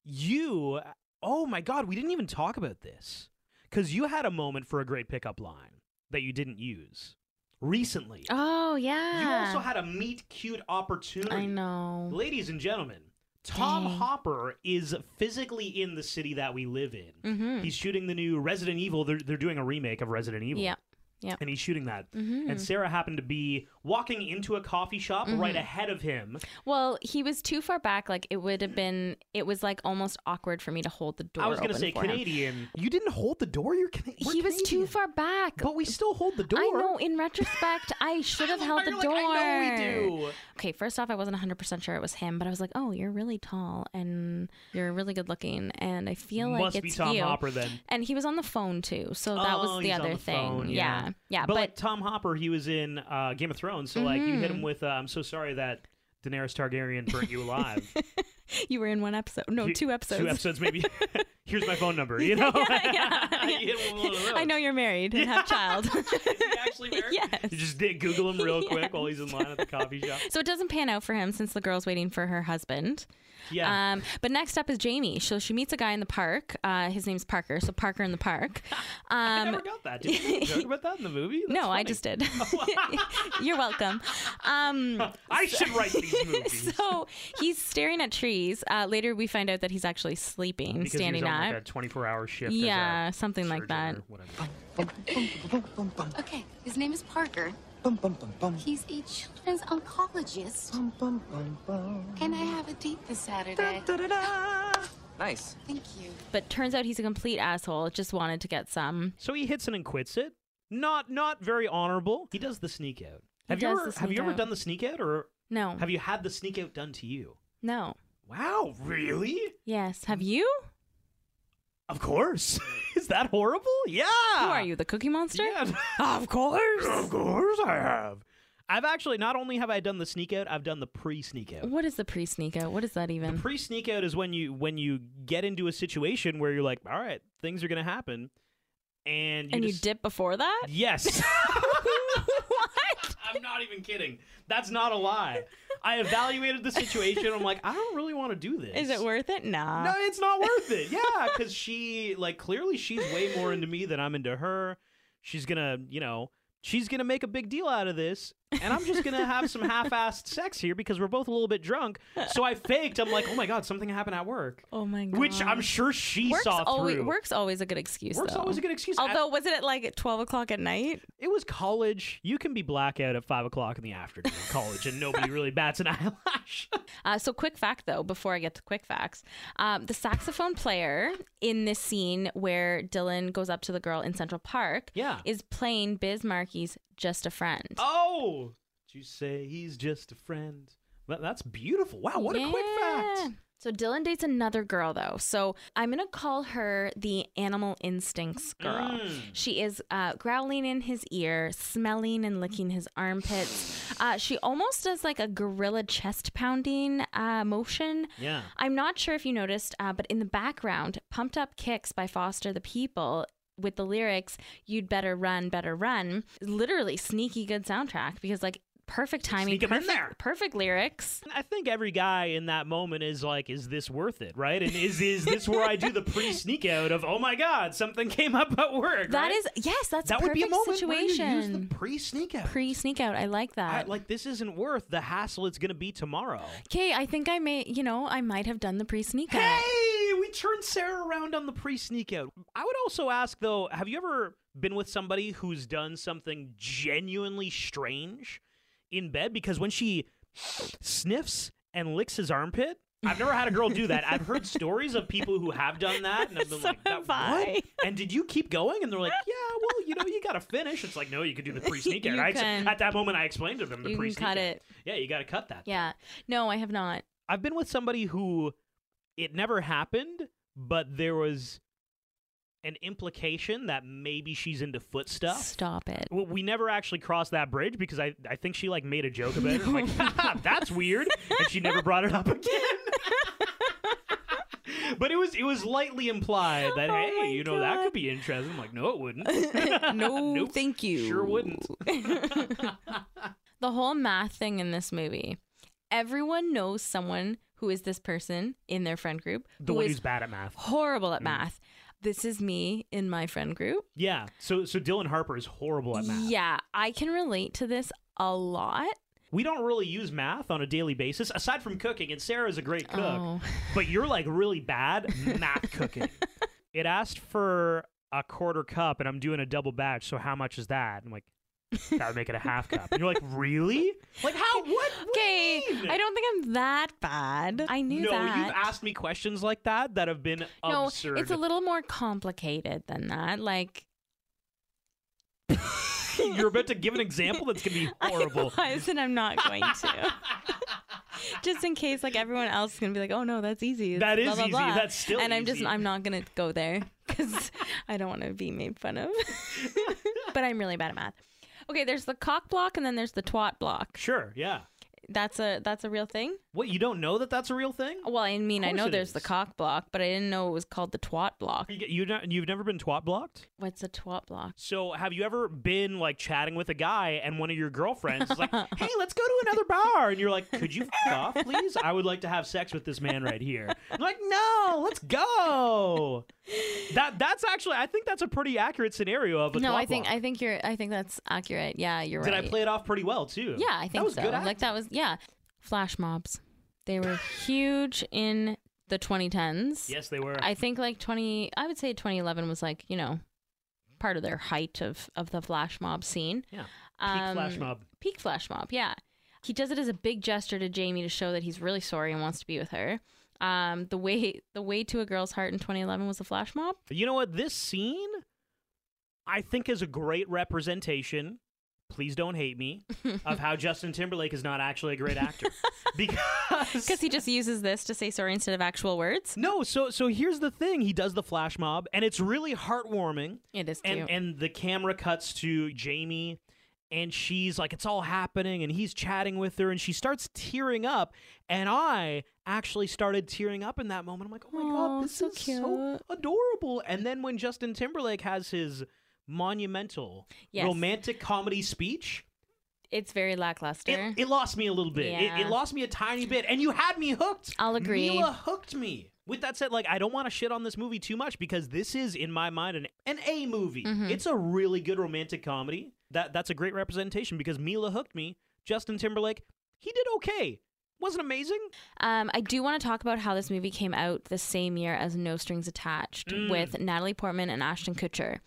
[SPEAKER 2] you. Oh my God, we didn't even talk about this. Because you had a moment for a great pickup line that you didn't use recently.
[SPEAKER 1] Oh, yeah.
[SPEAKER 2] You also had a meet cute opportunity.
[SPEAKER 1] I know.
[SPEAKER 2] Ladies and gentlemen, Tom
[SPEAKER 1] Dang.
[SPEAKER 2] Hopper is physically in the city that we live in.
[SPEAKER 1] Mhm.
[SPEAKER 2] He's shooting the new Resident Evil. They're, they're doing a remake of Resident Evil.
[SPEAKER 1] Yeah. Yeah.
[SPEAKER 2] And he's shooting that.
[SPEAKER 1] Mhm.
[SPEAKER 2] And Sarah happened to be walking into a coffee shop
[SPEAKER 1] Mm-hmm.
[SPEAKER 2] right ahead of him.
[SPEAKER 1] Well, he was too far back. Like, it would have been, it was like almost awkward for me to hold the door.
[SPEAKER 2] I was
[SPEAKER 1] going to
[SPEAKER 2] say Canadian. You didn't hold the door. You're Canadian.
[SPEAKER 1] He was too far back.
[SPEAKER 2] But we still hold the door.
[SPEAKER 1] I know. In retrospect, I should have held the
[SPEAKER 2] You're
[SPEAKER 1] door.
[SPEAKER 2] I know we do.
[SPEAKER 1] Okay, first off, I wasn't 100% sure it was him, but I was like, oh, you're really tall and you're really good looking. And I feel like
[SPEAKER 2] Must
[SPEAKER 1] it's
[SPEAKER 2] be Tom
[SPEAKER 1] you.
[SPEAKER 2] Hopper then.
[SPEAKER 1] And he was on the phone too. So that
[SPEAKER 2] Oh,
[SPEAKER 1] was the other
[SPEAKER 2] the
[SPEAKER 1] thing.
[SPEAKER 2] phone,
[SPEAKER 1] yeah. Yeah.
[SPEAKER 2] But,
[SPEAKER 1] But,
[SPEAKER 2] like Tom Hopper, he was in uh, Game of Thrones, so like you hit
[SPEAKER 1] Mm-hmm.
[SPEAKER 2] him with uh, "I'm so sorry that Daenerys Targaryen burnt you alive."
[SPEAKER 1] you were in one episode. No,
[SPEAKER 2] He-
[SPEAKER 1] two episodes.
[SPEAKER 2] Two episodes, maybe. here's my phone number. You know,
[SPEAKER 1] yeah,
[SPEAKER 2] You one of those.
[SPEAKER 1] I know you're married and have a child.
[SPEAKER 2] Is he actually married?
[SPEAKER 1] Yes.
[SPEAKER 2] You just did Google him real quick while he's in line at the coffee shop.
[SPEAKER 1] so it doesn't pan out for him since the girl's waiting for her husband.
[SPEAKER 2] Yeah.
[SPEAKER 1] Um, but next up is Jamie. So she meets a guy in the park. Uh, his name's Parker. So Parker in the park.
[SPEAKER 2] I
[SPEAKER 1] Um,
[SPEAKER 2] never got that. Did you joke about that in the movie? That's
[SPEAKER 1] no, I just did. You're welcome. Um,
[SPEAKER 2] I should write these movies.
[SPEAKER 1] so he's staring at trees. Uh, later, we find out that he's actually sleeping,
[SPEAKER 2] because
[SPEAKER 1] standing
[SPEAKER 2] he was on
[SPEAKER 1] up.
[SPEAKER 2] like a 24 hour shift. as
[SPEAKER 1] Yeah,
[SPEAKER 2] a
[SPEAKER 1] something like that.
[SPEAKER 2] or whatever.
[SPEAKER 5] Okay, his name is Parker. He's a children's oncologist. Can I have a date this Saturday?
[SPEAKER 3] Nice.
[SPEAKER 5] Thank you.
[SPEAKER 1] But turns out he's a complete asshole. Just wanted to get some.
[SPEAKER 2] So he hits it and quits it. Not not very honorable. He does the sneak out.
[SPEAKER 1] He
[SPEAKER 2] Have you ever
[SPEAKER 1] the
[SPEAKER 2] have you ever
[SPEAKER 1] out.
[SPEAKER 2] done the sneak out or
[SPEAKER 1] No.
[SPEAKER 2] have you had the sneak out done to you?
[SPEAKER 1] no.
[SPEAKER 2] Wow, really?
[SPEAKER 1] Yes. Have you?
[SPEAKER 2] Of course. That horrible? Yeah.
[SPEAKER 1] Who are you, the Cookie Monster?
[SPEAKER 2] Yeah. of course. Of course I have. I've actually not only have I done the sneak out, I've done the pre sneak out.
[SPEAKER 1] What is the pre sneak out? What is that even?
[SPEAKER 2] The pre sneak out is when you when you get into a situation where you're like, all right, things are gonna happen, and you
[SPEAKER 1] and you
[SPEAKER 2] just-
[SPEAKER 1] dip before that?
[SPEAKER 2] Yes.
[SPEAKER 1] what?
[SPEAKER 2] I'm not even kidding. That's not a lie. I evaluated the situation. I'm like, I don't really want to do this.
[SPEAKER 1] Is it worth it? Nah.
[SPEAKER 2] No, it's not worth it. Yeah, because she like clearly she's way more into me than I'm into her. She's gonna, you know, she's gonna make a big deal out of this, and I'm just gonna have some half-assed sex here because we're both a little bit drunk. So I faked. I'm like, oh my god, something happened at work,
[SPEAKER 1] Oh my god.
[SPEAKER 2] which I'm sure she
[SPEAKER 1] work's
[SPEAKER 2] saw
[SPEAKER 1] always,
[SPEAKER 2] through.
[SPEAKER 1] work's always a good excuse.
[SPEAKER 2] Work's
[SPEAKER 1] though.
[SPEAKER 2] always a good excuse.
[SPEAKER 1] Although, was it at like twelve o'clock at night?
[SPEAKER 2] It was college. You can be blackout at five o'clock in the afternoon in college, and nobody really bats an eyelash.
[SPEAKER 1] Uh, so, quick fact though, before I get to quick facts, um, the saxophone player in this scene where Dylan goes up to the girl in Central Park,
[SPEAKER 2] Yeah.
[SPEAKER 1] is playing Biz Markie's "Just a Friend."
[SPEAKER 2] oh, did you say he's just a friend? That- That's beautiful. Wow, what a quick fact.
[SPEAKER 1] So Dylan dates another girl though. So I'm gonna call her the animal instincts girl.
[SPEAKER 2] Mm.
[SPEAKER 1] She is uh, growling in his ear, smelling and licking his armpits. Uh, she almost does like a gorilla chest pounding uh, motion.
[SPEAKER 2] Yeah.
[SPEAKER 1] I'm not sure if you noticed, uh, but in the background, "Pumped Up Kicks" by Foster the People. With the lyrics, "You'd better run, better run," literally sneaky good soundtrack because like perfect timing,
[SPEAKER 2] Sneak 'em in
[SPEAKER 1] perfect,
[SPEAKER 2] there.
[SPEAKER 1] perfect lyrics.
[SPEAKER 2] I think every guy in that moment is like, "Is this worth it?" Right? And is is this where I do the pre sneak out of, "Oh my God, something came up at work"?
[SPEAKER 1] That
[SPEAKER 2] right?
[SPEAKER 1] is yes, that's
[SPEAKER 2] that
[SPEAKER 1] a
[SPEAKER 2] would be a moment where you use the pre sneak out.
[SPEAKER 1] Pre sneak out, I like
[SPEAKER 2] I,
[SPEAKER 1] that.
[SPEAKER 2] like this isn't worth the hassle it's gonna be tomorrow.
[SPEAKER 1] Okay, I think I may, you know, I might have done the pre sneak out.
[SPEAKER 2] Hey, we turned Sarah around on the pre sneak out. I would also ask though, have you ever been with somebody who's done something genuinely strange in bed? Because when she sniffs and licks his armpit, I've never had a girl do that. I've heard stories of people who have done that, and I've been
[SPEAKER 1] So
[SPEAKER 2] like, that. "What?" And did you keep going? And they're like, "Yeah, well, you know, you got to finish." It's like, no, you can do the pre sneak out. At that moment, I explained to them the pre sneak
[SPEAKER 1] cut it.
[SPEAKER 2] Yeah, you got to cut that.
[SPEAKER 1] Yeah. No, I have not.
[SPEAKER 2] I've been with somebody who it never happened, but there was an implication that maybe she's into foot stuff.
[SPEAKER 1] Stop it.
[SPEAKER 2] Well, we never actually crossed that bridge because I, I think she like made a joke about it. I'm like, "Haha, that's weird, and she never brought it up again. but it was it was lightly implied that
[SPEAKER 1] Oh
[SPEAKER 2] hey, you know that could be interesting. I'm like, no, it wouldn't.
[SPEAKER 1] no,
[SPEAKER 2] Nope,
[SPEAKER 1] thank you.
[SPEAKER 2] Sure wouldn't.
[SPEAKER 1] the whole math thing in this movie, everyone knows someone who is this person in their friend group
[SPEAKER 2] The
[SPEAKER 1] who
[SPEAKER 2] one who's bad at math.
[SPEAKER 1] horrible at mm. math. This is me in my friend group.
[SPEAKER 2] Yeah. So so Dylan Harper is horrible at math.
[SPEAKER 1] Yeah, I can relate to this a lot.
[SPEAKER 2] We don't really use math on a daily basis aside from cooking, and Sarah is a great cook.
[SPEAKER 1] Oh.
[SPEAKER 2] But you're like really bad math cooking. It asked for a quarter cup, and I'm doing a double batch. So how much is that? I'm like, that would make it a half cup. And you're like, really? Like how? What? what do
[SPEAKER 1] Okay. I don't think I'm that bad. I knew that.
[SPEAKER 2] no,
[SPEAKER 1] that.
[SPEAKER 2] you've asked me questions like that that have been
[SPEAKER 1] no,
[SPEAKER 2] absurd.
[SPEAKER 1] it's a little more complicated than that. Like,
[SPEAKER 2] You're about to give an example that's gonna be horrible.
[SPEAKER 1] I was, and I'm not going to. just in case, like everyone else is gonna be like, "Oh no, that's easy." It's
[SPEAKER 2] That
[SPEAKER 1] blah,
[SPEAKER 2] is
[SPEAKER 1] blah,
[SPEAKER 2] easy.
[SPEAKER 1] blah."
[SPEAKER 2] That's still easy.
[SPEAKER 1] And I'm just. I'm not gonna go there because I don't want to be made fun of. but I'm really bad at math. Okay, there's the cock block and then there's the twat block.
[SPEAKER 2] Sure. Yeah.
[SPEAKER 1] That's a that's a real thing.
[SPEAKER 2] What you don't know that that's a real thing?
[SPEAKER 1] Well, I mean, I
[SPEAKER 2] course
[SPEAKER 1] know
[SPEAKER 2] it
[SPEAKER 1] there's the
[SPEAKER 2] is.
[SPEAKER 1] cock block, but I didn't know it was called the twat block.
[SPEAKER 2] You, you you've never been twat blocked?
[SPEAKER 1] What's a twat block?
[SPEAKER 2] So have you ever been like chatting with a guy and one of your girlfriends is like, "Hey, let's go to another bar," and you're like, "Could you f off, please? I would like to have sex with this man right here." I'm like, "No, let's go." That that's actually I think that's a pretty accurate scenario of a
[SPEAKER 1] No, I think
[SPEAKER 2] block.
[SPEAKER 1] I think you're I think that's accurate. Yeah, you're
[SPEAKER 2] Did
[SPEAKER 1] right.
[SPEAKER 2] Did I play it off pretty well too?
[SPEAKER 1] Yeah, I think
[SPEAKER 2] that was
[SPEAKER 1] so.
[SPEAKER 2] Good
[SPEAKER 1] like that was yeah. Flash mobs. They were huge in the 2010s.
[SPEAKER 2] Yes, they were.
[SPEAKER 1] I think like 20 I would say 2011 was like, you know, part of their height of of the flash mob scene.
[SPEAKER 2] yeah. Peak flash
[SPEAKER 1] Um,
[SPEAKER 2] mob.
[SPEAKER 1] Peak flash mob, yeah. He does it as a big gesture to Jamie to show that he's really sorry and wants to be with her. Um, the way the way to a girl's heart in 2011 was a flash mob.
[SPEAKER 2] You know what? This scene, I think, is a great representation. Please don't hate me of how Justin Timberlake is not actually a great actor because
[SPEAKER 1] Because he just uses this to say sorry instead of actual words.
[SPEAKER 2] no. So so here's the thing: he does the flash mob, and it's really heartwarming.
[SPEAKER 1] It is cute.
[SPEAKER 2] And and the camera cuts to Jamie, and she's like, it's all happening, and he's chatting with her, and she starts tearing up, and I actually started tearing up in that moment. I'm like, oh my
[SPEAKER 1] Aw,
[SPEAKER 2] god, this
[SPEAKER 1] so
[SPEAKER 2] is so adorable. And then when Justin Timberlake has his monumental
[SPEAKER 1] Yes.
[SPEAKER 2] romantic comedy speech.
[SPEAKER 1] it's very lackluster.
[SPEAKER 2] It, it lost me a little bit. It,
[SPEAKER 1] Yeah.
[SPEAKER 2] it lost me a tiny bit, and you had me hooked.
[SPEAKER 1] I'll agree.
[SPEAKER 2] Mila hooked me. With that said, like I don't want to shit on this movie too much because this is, in my mind, an an A movie.
[SPEAKER 1] Mm-hmm.
[SPEAKER 2] It's a really good romantic comedy. That that's a great representation because Mila hooked me. Justin Timberlake, he did okay. Wasn't amazing.
[SPEAKER 1] Um, I do want to talk about how this movie came out the same year as No Strings Attached
[SPEAKER 2] Mm.
[SPEAKER 1] with Natalie Portman and Ashton Kutcher.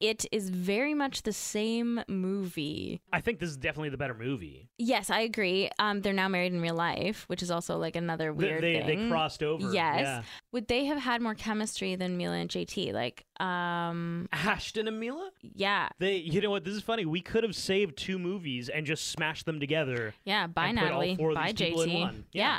[SPEAKER 1] It is very much the same movie.
[SPEAKER 2] I think this is definitely the better movie.
[SPEAKER 1] Yes, I agree. Um, they're now married in real life, which is also like another
[SPEAKER 2] They-
[SPEAKER 1] weird
[SPEAKER 2] they,
[SPEAKER 1] thing.
[SPEAKER 2] they crossed over.
[SPEAKER 1] Yes.
[SPEAKER 2] Yeah.
[SPEAKER 1] Would they have had more chemistry than Mila and JT? Like, um,
[SPEAKER 2] Ashton and Mila.
[SPEAKER 1] yeah,
[SPEAKER 2] They, you know what? This is funny. We could have saved two movies and just smashed them together.
[SPEAKER 1] yeah. Bye,
[SPEAKER 2] And put all
[SPEAKER 1] Natalie.
[SPEAKER 2] four of
[SPEAKER 1] Bye,
[SPEAKER 2] these people in
[SPEAKER 1] JT.
[SPEAKER 2] one.
[SPEAKER 1] Yeah.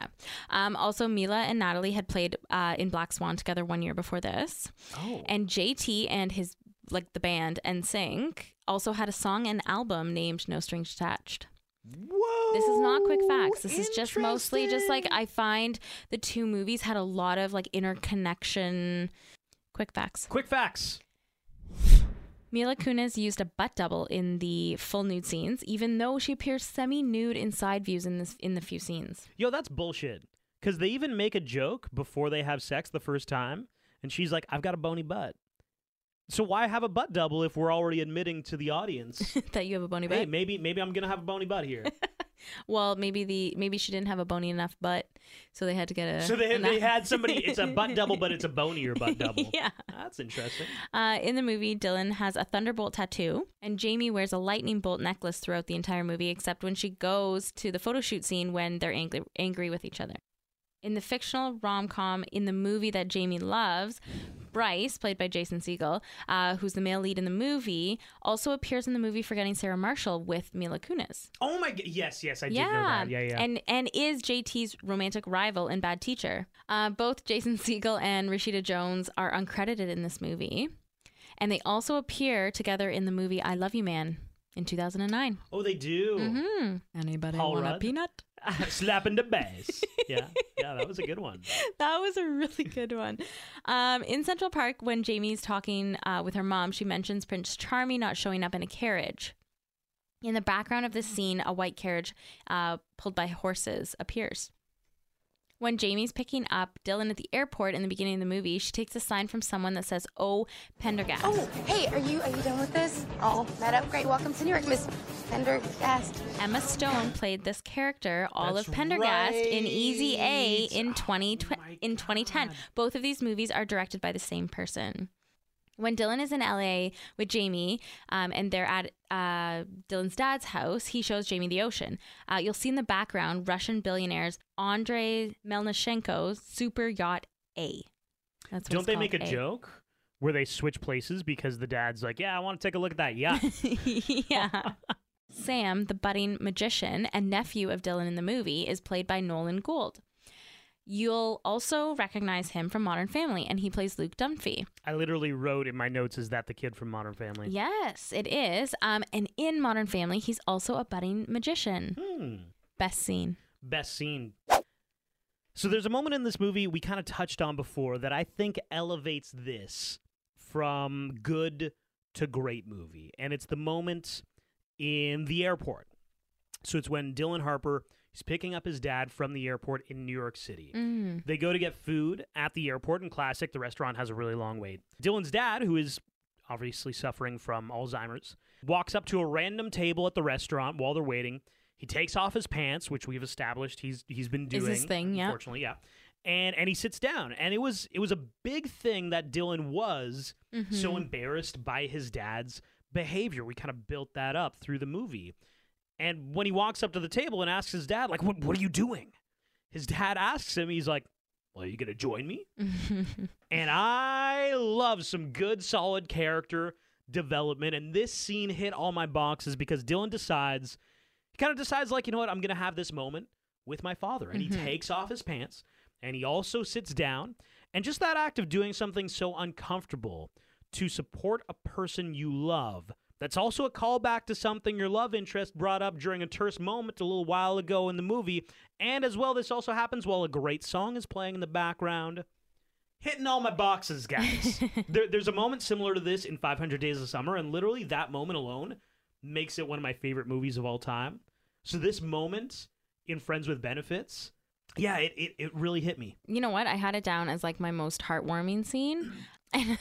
[SPEAKER 2] Yeah.
[SPEAKER 1] Um, also, Mila and Natalie had played uh, in Black Swan together one year before this.
[SPEAKER 2] Oh.
[SPEAKER 1] And JT and his like the band NSYNC also had a song and album named No Strings Attached.
[SPEAKER 2] Whoa.
[SPEAKER 1] This is not quick facts. This is just mostly just like I find the two movies had a lot of like interconnection. Quick facts.
[SPEAKER 2] Quick facts.
[SPEAKER 1] Mila Kunis used a butt double in the full nude scenes, even though she appears semi-nude in side views in this in the few scenes.
[SPEAKER 2] Yo, that's bullshit. Because they even make a joke before they have sex the first time, and she's like, "I've got a bony butt." So why have a butt double if we're already admitting to the audience,
[SPEAKER 1] that you have a bony butt?
[SPEAKER 2] hey, maybe maybe I'm gonna have a bony butt here.
[SPEAKER 1] Well, maybe the maybe she didn't have a bony enough butt, so they had to get a.
[SPEAKER 2] so they they had somebody. It's a butt double, but it's a bonier butt double.
[SPEAKER 1] yeah.
[SPEAKER 2] That's interesting.
[SPEAKER 1] Uh, in the movie, Dylan has a thunderbolt tattoo, and Jamie wears a lightning bolt necklace throughout the entire movie, except when she goes to the photo shoot scene when they're angry, angry with each other. In the fictional rom com, in the movie that Jamie loves, Bryce, played by Jason Segel, uh, who's the male lead in the movie, also appears in the movie Forgetting Sarah Marshall with Mila Kunis.
[SPEAKER 2] Oh my! Yes, yes, I did know
[SPEAKER 1] Yeah,
[SPEAKER 2] that. Yeah, yeah.
[SPEAKER 1] and and is JT's romantic rival in Bad Teacher. Uh, both Jason Segel and Rashida Jones are uncredited in this movie, and they also appear together in the movie I Love You Man in 2009.
[SPEAKER 2] oh, they do.
[SPEAKER 1] Hmm. Anybody
[SPEAKER 2] Paul
[SPEAKER 1] want a peanut?
[SPEAKER 2] Slapping the bass. Yeah, yeah, that was a good one.
[SPEAKER 1] that was a really good one. Um, in Central Park, when Jamie's talking uh, with her mom, she mentions Prince Charming not showing up in a carriage. In the background of this scene, a white carriage uh, pulled by horses appears. When Jamie's picking up Dylan at the airport in the beginning of the movie, she takes a sign from someone that says, "Oh, Penderghast."
[SPEAKER 5] Oh, hey, are you are you done with this? All met up? Great. Welcome to New York, Miss Penderghast.
[SPEAKER 1] Emma Stone played this character, Olive
[SPEAKER 2] That's
[SPEAKER 1] Penderghast, in Easy A in 20,
[SPEAKER 2] Oh
[SPEAKER 1] in 2010.
[SPEAKER 2] God.
[SPEAKER 1] Both of these movies are directed by the same person. When Dylan is in LA with Jamie um, and they're at uh, Dylan's dad's house, he shows Jamie the ocean. Uh, you'll see in the background Russian billionaires Andrei Melnichenko's super yacht A. That's what
[SPEAKER 2] Don't they
[SPEAKER 1] called,
[SPEAKER 2] make a joke where they switch places because the dad's like, "Yeah, I want to take a look at that yacht."
[SPEAKER 1] yeah. Sam, the budding magician and nephew of Dylan in the movie, is played by Nolan Gould. You'll also recognize him from Modern Family, and he plays Luke Dunphy.
[SPEAKER 2] I literally wrote in my notes, "Is that the kid from Modern Family?"
[SPEAKER 1] Yes, it is. Um, and in Modern Family, he's also a budding magician.
[SPEAKER 2] Hmm.
[SPEAKER 1] Best scene.
[SPEAKER 2] Best scene. So there's a moment in this movie we kind of touched on before that I think elevates this from good to great movie. And it's the moment in the airport. So it's when Dylan Harper is picking up his dad from the airport in New York City.
[SPEAKER 1] Mm.
[SPEAKER 2] They go to get food at the airport, and classic, the restaurant has a really long wait. Dylan's dad, who is obviously suffering from Alzheimer's, walks up to a random table at the restaurant while they're waiting. He takes off his pants, which we've established he's he's been
[SPEAKER 1] Is
[SPEAKER 2] doing.
[SPEAKER 1] his thing, yeah.
[SPEAKER 2] Unfortunately, yeah. And and he sits down, and it was it was a big thing that Dylan was so
[SPEAKER 1] Mhm.
[SPEAKER 2] embarrassed by his dad's behavior. We kind of built that up through the movie. And when he walks up to the table and asks his dad, like, "What what are you doing?" His dad asks him, he's like, "Well, are you gonna join me?" And I love some good, solid character development. And this scene hit all my boxes because Dylan decides, he kind of decides, like, you know what, I'm going to have this moment with my father. And he mm-hmm. takes off his pants and he also sits down. And just that act of doing something so uncomfortable to support a person you love. That's also a callback to something your love interest brought up during a terse moment a little while ago in the movie. And as well, this also happens while a great song is playing in the background hitting all my boxes, guys. there, there's a moment similar to this in 500 Days of Summer, and literally that moment alone makes it one of my favorite movies of all time. So this moment in Friends with Benefits, yeah, it, it, it really hit me.
[SPEAKER 1] you know what? I had it down as like my most heartwarming scene. And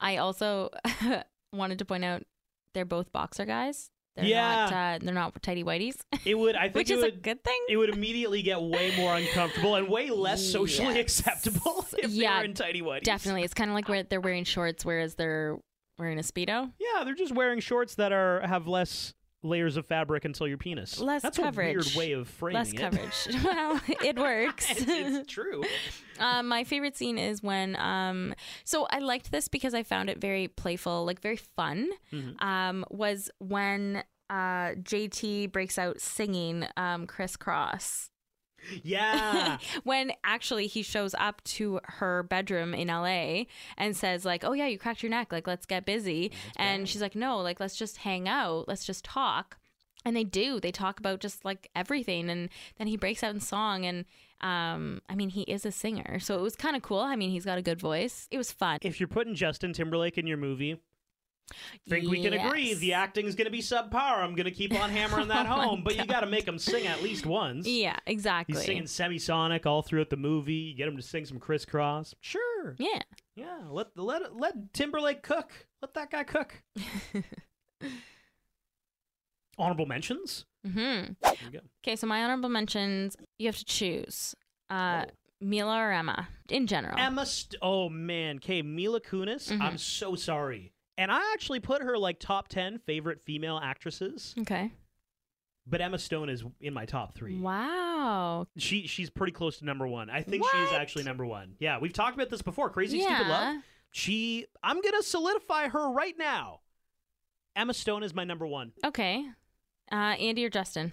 [SPEAKER 1] I also wanted to point out they're both boxer guys. They're not
[SPEAKER 2] Yeah.
[SPEAKER 1] uh, they're not tidy whiteys.
[SPEAKER 2] It would, I think,
[SPEAKER 1] Which
[SPEAKER 2] it
[SPEAKER 1] is a good thing.
[SPEAKER 2] It would immediately get way more uncomfortable and way less socially
[SPEAKER 1] Yes.
[SPEAKER 2] acceptable if
[SPEAKER 1] Yeah,
[SPEAKER 2] they were in tidy whities.
[SPEAKER 1] Definitely. It's kind of like where they're wearing shorts whereas they're wearing a speedo.
[SPEAKER 2] Yeah, they're just wearing shorts that are have less layers of fabric until your penis.
[SPEAKER 1] Less
[SPEAKER 2] That's
[SPEAKER 1] coverage.
[SPEAKER 2] a weird way of framing
[SPEAKER 1] Less
[SPEAKER 2] it.
[SPEAKER 1] coverage. well, it works.
[SPEAKER 2] it's, it's true.
[SPEAKER 1] um, my favorite scene is when um, so I liked this because I found it very playful, like very fun.
[SPEAKER 2] Mhm.
[SPEAKER 1] Um, was when uh JT breaks out singing um Kris Kross.
[SPEAKER 2] Yeah.
[SPEAKER 1] when actually he shows up to her bedroom in LA and says like, "Oh yeah, you cracked your neck. Like let's get busy." and she's like, "No, like let's just hang out. Let's just talk." And they do. They talk about just like everything and then he breaks out in song and um I mean, he is a singer. So it was kind of cool. I mean, he's got a good voice. It was fun.
[SPEAKER 2] if you're putting Justin Timberlake in your movie, think we can agree the acting is going to be subpar. I'm going to keep on hammering that
[SPEAKER 1] Oh
[SPEAKER 2] home, but you got to make him sing at least once.
[SPEAKER 1] Yeah, exactly.
[SPEAKER 2] He's singing semisonic all throughout the movie. You get him to sing some Kris Kross. Sure.
[SPEAKER 1] Yeah.
[SPEAKER 2] Yeah. Let let let Timberlake cook. Let that guy cook. Honorable mentions. Go.
[SPEAKER 1] Okay, so my honorable mentions, you have to choose. Uh
[SPEAKER 2] Oh.
[SPEAKER 1] Mila or Emma in general.
[SPEAKER 2] Emma. St- oh man. Okay. Mila Kunis.
[SPEAKER 1] Mhm.
[SPEAKER 2] I'm so sorry. And I actually put her like top ten favorite female actresses,
[SPEAKER 1] okay.
[SPEAKER 2] but Emma Stone is in my top three.
[SPEAKER 1] Wow.
[SPEAKER 2] She she's pretty close to number one. I think she's
[SPEAKER 1] What?
[SPEAKER 2] actually number one. Yeah, we've talked about this before. Crazy Stupid Love. She I'm gonna solidify her right now. Emma Stone is my number one.
[SPEAKER 1] Okay. Uh Andy or Justin?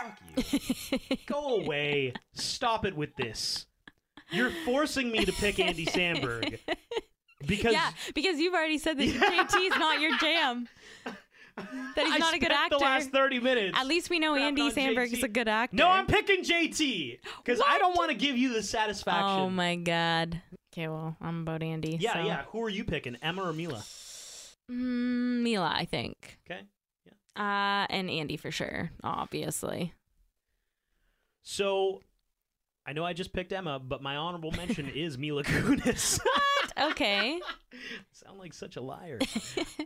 [SPEAKER 2] Fuck you. Go away. Stop it with this. You're forcing me to pick Andy Samberg because
[SPEAKER 1] yeah, because you've already said that JT is not your jam. That he's
[SPEAKER 2] I
[SPEAKER 1] not a good actor.
[SPEAKER 2] The last thirty minutes.
[SPEAKER 1] At least we know Andy Samberg is a good actor.
[SPEAKER 2] No, I'm picking JT because I don't want to give you the satisfaction.
[SPEAKER 1] Oh my god. Okay, well, I'm about Andy.
[SPEAKER 2] Yeah,
[SPEAKER 1] so.
[SPEAKER 2] yeah. Who are you picking, Emma or Mila?
[SPEAKER 1] Mm, Mila, I think.
[SPEAKER 2] Okay. Yeah.
[SPEAKER 1] Uh, and Andy for sure, obviously.
[SPEAKER 2] So, I know I just picked Emma, but my honorable mention is Mila Kunis.
[SPEAKER 1] Okay.
[SPEAKER 2] Sound like such a liar.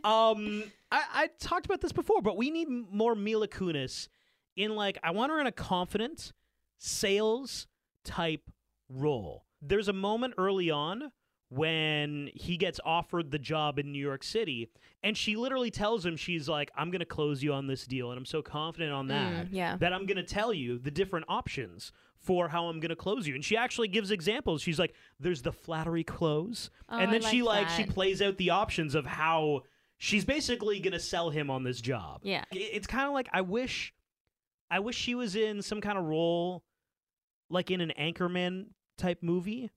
[SPEAKER 2] um, I, I talked about this before, but we need more Mila Kunis in like I want her in a confident sales type role. There's a moment early on when he gets offered the job in New York City, and she literally tells him she's like, "I'm going to close you on this deal, and I'm so confident on that
[SPEAKER 1] Mm, yeah.
[SPEAKER 2] that I'm going to tell you the different options." For how I'm gonna close you, and she actually gives examples. She's like, "There's the flattery close,"
[SPEAKER 1] Oh,
[SPEAKER 2] and then she
[SPEAKER 1] like
[SPEAKER 2] like she plays out the options of how she's basically gonna sell him on this job.
[SPEAKER 1] Yeah.
[SPEAKER 2] It's kind of like I wish, I wish she was in some kind of role, like in an Anchorman type movie,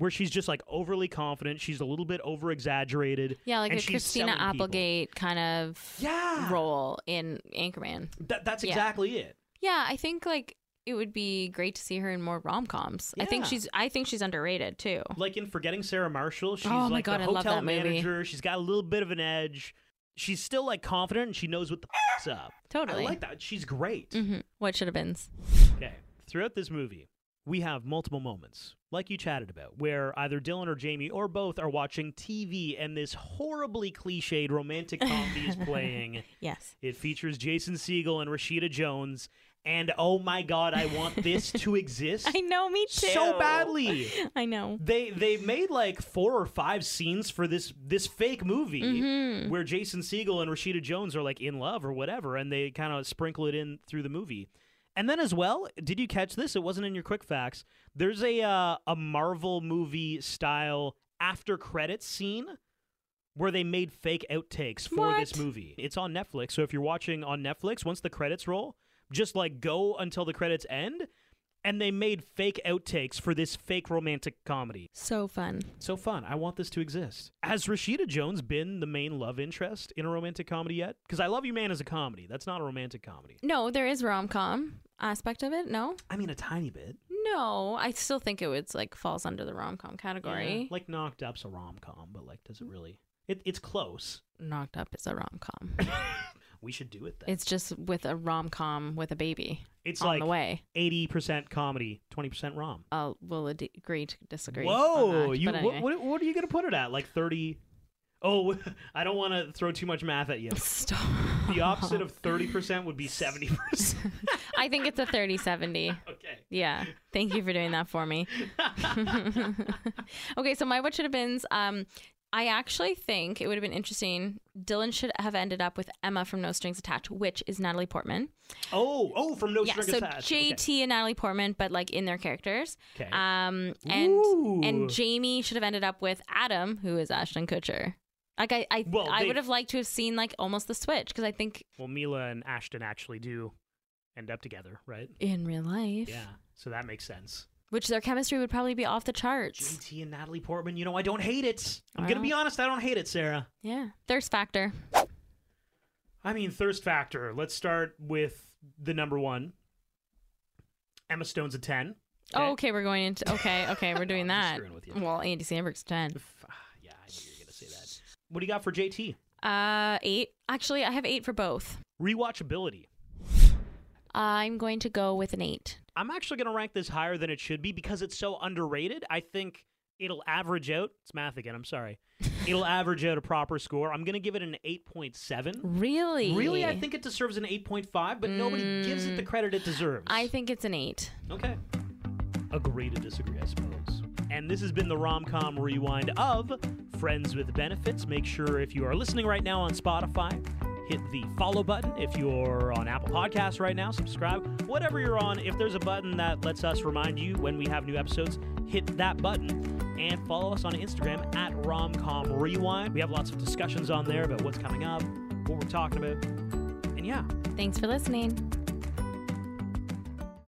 [SPEAKER 2] where she's just like overly confident. She's a little bit over exaggerated.
[SPEAKER 1] Yeah, like
[SPEAKER 2] and
[SPEAKER 1] a
[SPEAKER 2] she's
[SPEAKER 1] Christina
[SPEAKER 2] selling people.
[SPEAKER 1] Applegate kind of
[SPEAKER 2] Yeah.
[SPEAKER 1] role in Anchorman.
[SPEAKER 2] That, that's
[SPEAKER 1] Yeah.
[SPEAKER 2] exactly it.
[SPEAKER 1] Yeah, I think like it would be great to see her in more rom coms. I think she's I think she's underrated too.
[SPEAKER 2] Like in Forgetting Sarah Marshall, she's
[SPEAKER 1] Oh
[SPEAKER 2] like
[SPEAKER 1] God,
[SPEAKER 2] the hotel
[SPEAKER 1] movie.
[SPEAKER 2] manager. She's got a little bit of an edge. She's still like confident and she knows what the f***'s up.
[SPEAKER 1] Totally.
[SPEAKER 2] I like that. She's great.
[SPEAKER 1] hmm What should have been?
[SPEAKER 2] Okay. Throughout this movie, we have multiple moments, like you chatted about, where either Dylan or Jamie or both are watching TV and this horribly cliched romantic comedy is playing.
[SPEAKER 1] Yes.
[SPEAKER 2] It features Jason Segel and Rashida Jones. And oh my god, I want this to exist
[SPEAKER 1] I know, me too.
[SPEAKER 2] so badly.
[SPEAKER 1] I know.
[SPEAKER 2] They they made like four or five scenes for this this fake movie
[SPEAKER 1] Mm-hmm.
[SPEAKER 2] where Jason Segel and Rashida Jones are like in love or whatever, and they kind of sprinkle it in through the movie. And then as well, did you catch this? It wasn't in your quick facts. There's a uh, a Marvel movie style after credits scene where they made fake outtakes for this movie. It's on Netflix, so if you're watching on Netflix, once the credits roll, just like go until the credits end. And they made fake outtakes for this fake romantic comedy.
[SPEAKER 1] So fun.
[SPEAKER 2] So fun. I want this to exist. Has Rashida Jones been the main love interest in a romantic comedy yet? Because I Love You Man is a comedy. That's not a romantic comedy.
[SPEAKER 1] No, there is rom com aspect of it. No,
[SPEAKER 2] I mean, a tiny bit.
[SPEAKER 1] no, I still think it would like falls under the rom com category.
[SPEAKER 2] Yeah, like Knocked Up's a rom com, but like, does it really? It, it's close.
[SPEAKER 1] Knocked Up is a rom com.
[SPEAKER 2] We should do it then.
[SPEAKER 1] it's just with a rom com with a baby
[SPEAKER 2] It's
[SPEAKER 1] on
[SPEAKER 2] like
[SPEAKER 1] the way.
[SPEAKER 2] eighty percent comedy, twenty percent rom.
[SPEAKER 1] I'll will ad- agree to disagree.
[SPEAKER 2] Whoa!
[SPEAKER 1] that,
[SPEAKER 2] You
[SPEAKER 1] anyway.
[SPEAKER 2] what? What are you gonna put it at? Like thirty? Oh, I don't want to throw too much math at you.
[SPEAKER 1] Stop.
[SPEAKER 2] The opposite of thirty percent would be seventy percent.
[SPEAKER 1] I think it's a 30 70.
[SPEAKER 2] Okay.
[SPEAKER 1] Yeah. Thank you for doing that for me. okay, so my what should have been's um I actually think it would have been interesting. Dylan should have ended up with Emma from No Strings Attached, which is Natalie Portman.
[SPEAKER 2] Oh, oh, from No
[SPEAKER 1] yeah,
[SPEAKER 2] Strings
[SPEAKER 1] so
[SPEAKER 2] Attached. Okay.
[SPEAKER 1] JT and Natalie Portman, but like in their characters.
[SPEAKER 2] Okay.
[SPEAKER 1] Um, and
[SPEAKER 2] Ooh.
[SPEAKER 1] and Jamie should have ended up with Adam, who is Ashton Kutcher. Like I, I,
[SPEAKER 2] Well,
[SPEAKER 1] I would have liked to have seen like almost the switch because I think
[SPEAKER 2] Well, Mila and Ashton actually do end up together, right?
[SPEAKER 1] in real life,
[SPEAKER 2] Yeah. So that makes sense.
[SPEAKER 1] Which their chemistry would probably be off the charts.
[SPEAKER 2] JT and Natalie Portman, you know, I don't hate it. I'm going to be honest, I don't hate it, Sarah.
[SPEAKER 1] Yeah, thirst factor.
[SPEAKER 2] I mean, thirst factor. Let's start with the number one. Emma Stone's a 10.
[SPEAKER 1] Oh, okay, we're going into okay, okay, we're doing
[SPEAKER 2] I'm
[SPEAKER 1] that. Well, Andy Samberg's ten.
[SPEAKER 2] Ah, Yeah, I knew you were going to say that. What do you got for JT?
[SPEAKER 1] Uh, eight. Actually, I have eight for both.
[SPEAKER 2] Rewatchability.
[SPEAKER 1] I'm going to go with an eight.
[SPEAKER 2] I'm actually going to rank this higher than it should be because it's so underrated. I think it'll average out. It's math again. I'm sorry. It'll average out a proper score. I'm going to give it an 8.7.
[SPEAKER 1] Really?
[SPEAKER 2] Really, I think it deserves an 8.5, but nobody gives it the mm. credit it deserves.
[SPEAKER 1] I think it's an eight.
[SPEAKER 2] Okay. Agree to disagree, I suppose. And this has been the rom com Rewind of Friends with Benefits. Make sure if you are listening right now on Spotify, hit the follow button. If you're on Apple Podcasts right now, subscribe. Whatever you're on, if there's a button that lets us remind you when we have new episodes, hit that button. And follow us on Instagram at Romcom Rewind. We have lots of discussions on there about what's coming up, what we're talking about. And yeah,
[SPEAKER 1] Thanks for listening.